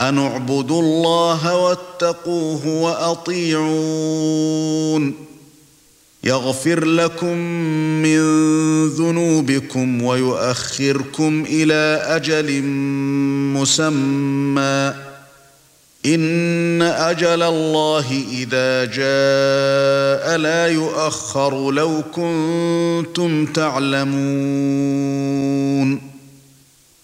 أن اعبدوا الله واتقوه وأطيعون. يغفر لكم من ذنوبكم ويؤخركم إلى أجل مسمى. إن أجل الله إذا جاء لا يؤخر لو كنتم تعلمون.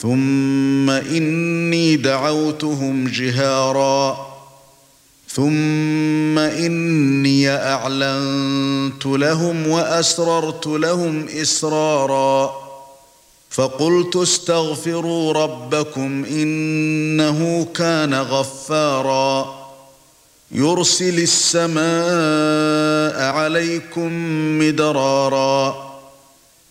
ثم إني دعوتهم جهارا. ثم إني أعلنت لهم وأسررت لهم إسرارا. فقلت استغفروا ربكم إنه كان غفارا. يرسل السماء عليكم مدرارا.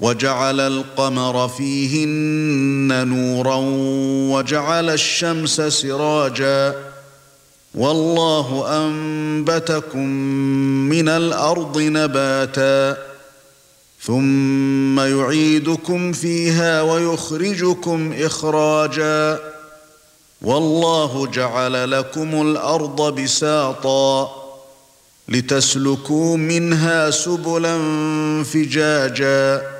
وجعل القمر فيهن نورا وجعل الشمس سراجا والله أنبتكم من الأرض نباتا ثم يعيدكم فيها ويخرجكم إخراجا والله جعل لكم الأرض بساطا لتسلكوا منها سبلا فجاجا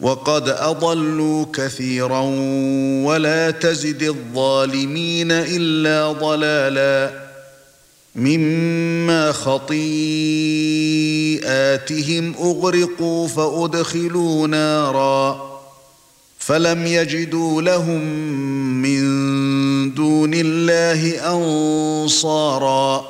وقد أضلوا كثيرا ولا تزد الظالمين إلا ضلالا مما خطيئاتهم أغرقوا فأدخلوا نارا فلم يجدوا لهم من دون الله انصارا